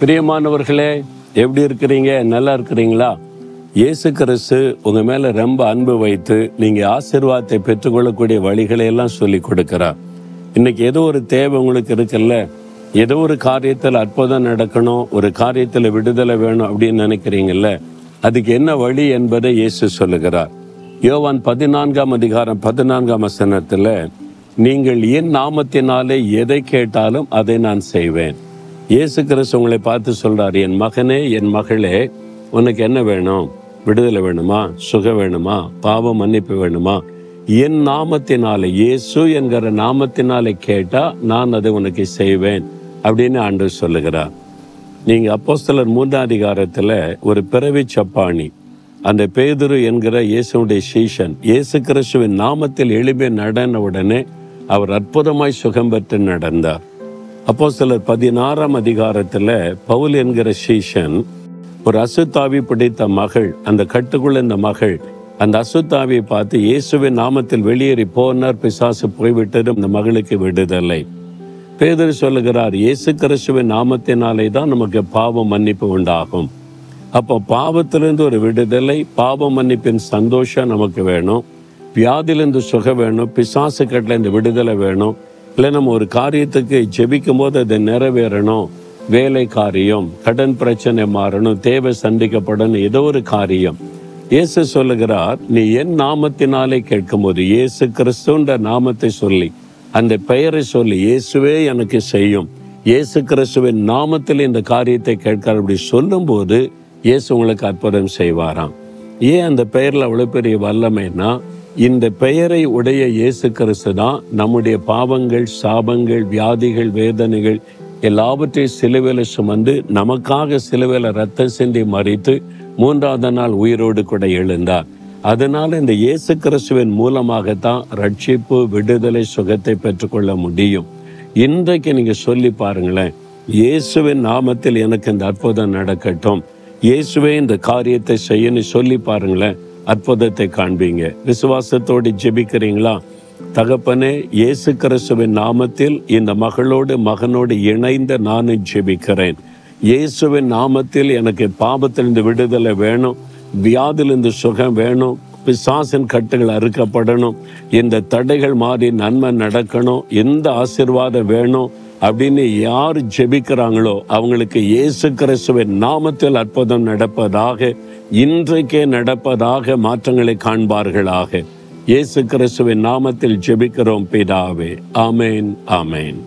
பிரியமானவர்களே எப்படி இருக்கிறீங்க? நல்லா இருக்கிறீங்களா? இயேசு கிறிஸ்து உங்கள் மேலே ரொம்ப அன்பு வைத்து நீங்கள் ஆசீர்வாதத்தை பெற்றுக்கொள்ளக்கூடிய வழிகளை எல்லாம் சொல்லி கொடுக்கிறார். இன்னைக்கு ஏதோ ஒரு தேவை உங்களுக்கு இருக்குல்ல? ஏதோ ஒரு காரியத்தில் அற்புதம் நடக்கணும் ஒரு காரியத்தில் விடுதலை வேணும் அப்படின்னு நினைக்கிறீங்கல்ல? அதுக்கு என்ன வழி என்பதை இயேசு சொல்லுகிறார். யோவான் பதினான்காம் அதிகாரம் பதினான்காம் வசனத்தில் நீங்கள் என் நாமத்தினாலே எதை கேட்டாலும் அதை நான் செய்வேன். இயேசு கிறிஸ்து உங்களை பார்த்து சொல்றார் என் மகனே என் மகளே உனக்கு என்ன வேணும்? விடுதலை வேணுமா? சுகம் வேணுமா? பாவம் மன்னிப்பு வேணுமா? என் நாமத்தினாலே இயேசு என்கிற நாமத்தினாலே கேட்டா நான் அதை உனக்கு செய்வேன் அப்படின்னு ஆண்டு சொல்லுகிறார். நீங்க அப்போஸ்தலர் மூன்றாம் அதிகாரத்துல ஒரு பிறவி சப்பாணி அந்த பேதுரு என்கிற இயேசுடைய சீஷன் இயேசு கிறிஸ்துவின் நாமத்தில் எளிமை நடன உடனே அவர் அற்புதமாய் சுகம் பெற்று நடந்தார். அப்போ சிலர் பதினாறாம் அதிகாரத்தில் பவுல் என்கிற சீஷன் ஒரு அசுத்தாவி பிடித்த மகள் அந்த கட்டுக்குள்ள இந்த மகள் அந்த அசுத்தாவியை பார்த்து இயேசுவின் நாமத்தில் வெளியேறி போனார் பிசாசு போய்விட்டது அந்த மகளுக்கு விடுதலை. பேதர் சொல்லுகிறார் இயேசு கிறிஸ்துவின் நாமத்தினாலே தான் நமக்கு பாவம் மன்னிப்பு உண்டாகும். அப்போ பாவத்திலிருந்து ஒரு விடுதலை பாவ மன்னிப்பின் சந்தோஷம் நமக்கு வேணும். வியாதியிலிருந்து சுகம் வேணும். பிசாசு கட்டிலேருந்து விடுதலை வேணும். இல்லை நம்ம ஒரு காரியத்துக்கு ஜெபிக்கும் போது அதை நிறைவேறணும். வேலை காரியம் கடன் பிரச்சனை மாறணும் தேவை சந்திக்கப்படணும் ஏதோ ஒரு காரியம். இயேசு சொல்லுகிறார் நீ என் நாமத்தினாலே கேட்கும்போது இயேசு கிறிஸ்துன்ற நாமத்தை சொல்லி அந்த பெயரை சொல்லி இயேசுவே எனக்கு செய்யும். இயேசு கிறிஸ்துவின் நாமத்தில் இந்த காரியத்தை கேட்கிறார். அப்படி சொல்லும்போது இயேசு உங்களுக்கு அற்புதம் செய்வாராம். ஏன் அந்த பெயரில் அவ்வளோ பெரிய வல்லமைன்னா இந்த பெயரை உடைய இயேசு கிறிஸ்து தான் நம்முடைய பாவங்கள் சாபங்கள் வியாதிகள் வேதனைகள் எல்லாவற்றையும் சிலுவையில் சுமந்து நமக்காக சிலுவையில் ரத்தம் சிந்தி மறித்து மூன்றாவது நாள் உயிரோடு கூட எழுந்தார். அதனால் இந்த இயேசு கிறிஸ்துவின் மூலமாகத்தான் ரட்சிப்பு விடுதலை சுகத்தை பெற்றுக்கொள்ள முடியும். இன்றைக்கு நீங்கள் சொல்லி பாருங்களேன் இயேசுவின் நாமத்தில் எனக்கு இந்த அற்புதம் நடக்கட்டும். இயேசுவே இந்த காரியத்தை செய்யணும் சொல்லி பாருங்களேன். அற்புதத்தை காண்பீங்க. விசுவாசத்தோடு ஜெபிக்கிறீங்களா? தகப்பனே இயேசு கிறிஸ்துவின் நாமத்தில் இந்த மகளோடு மகனோடு இணைந்த நானும் ஜெபிக்கிறேன். இயேசுவின் நாமத்தில் எனக்கு பாபத்திலிருந்து விடுதலை வேணும். வியாதிலிருந்து சுகம் வேணும். பிசாசின் கட்டுகள் அறுக்கப்படணும். இந்த தடைகள் மாறி நன்மை நடக்கணும். எந்த ஆசிர்வாதம் வேணும். அப்படின்னு யார் ஜெபிக்கிறாங்களோ அவங்களுக்கு இயேசு கிறிஸ்துவின் நாமத்தில் அற்புதம் நடப்பதாக இன்றைக்கே நடப்பதாக மாற்றங்களை காண்பார்களாக. இயேசு கிறிஸ்துவின் நாமத்தில் ஜெபிக்கிறோம் பிதாவே. ஆமேன் ஆமேன்.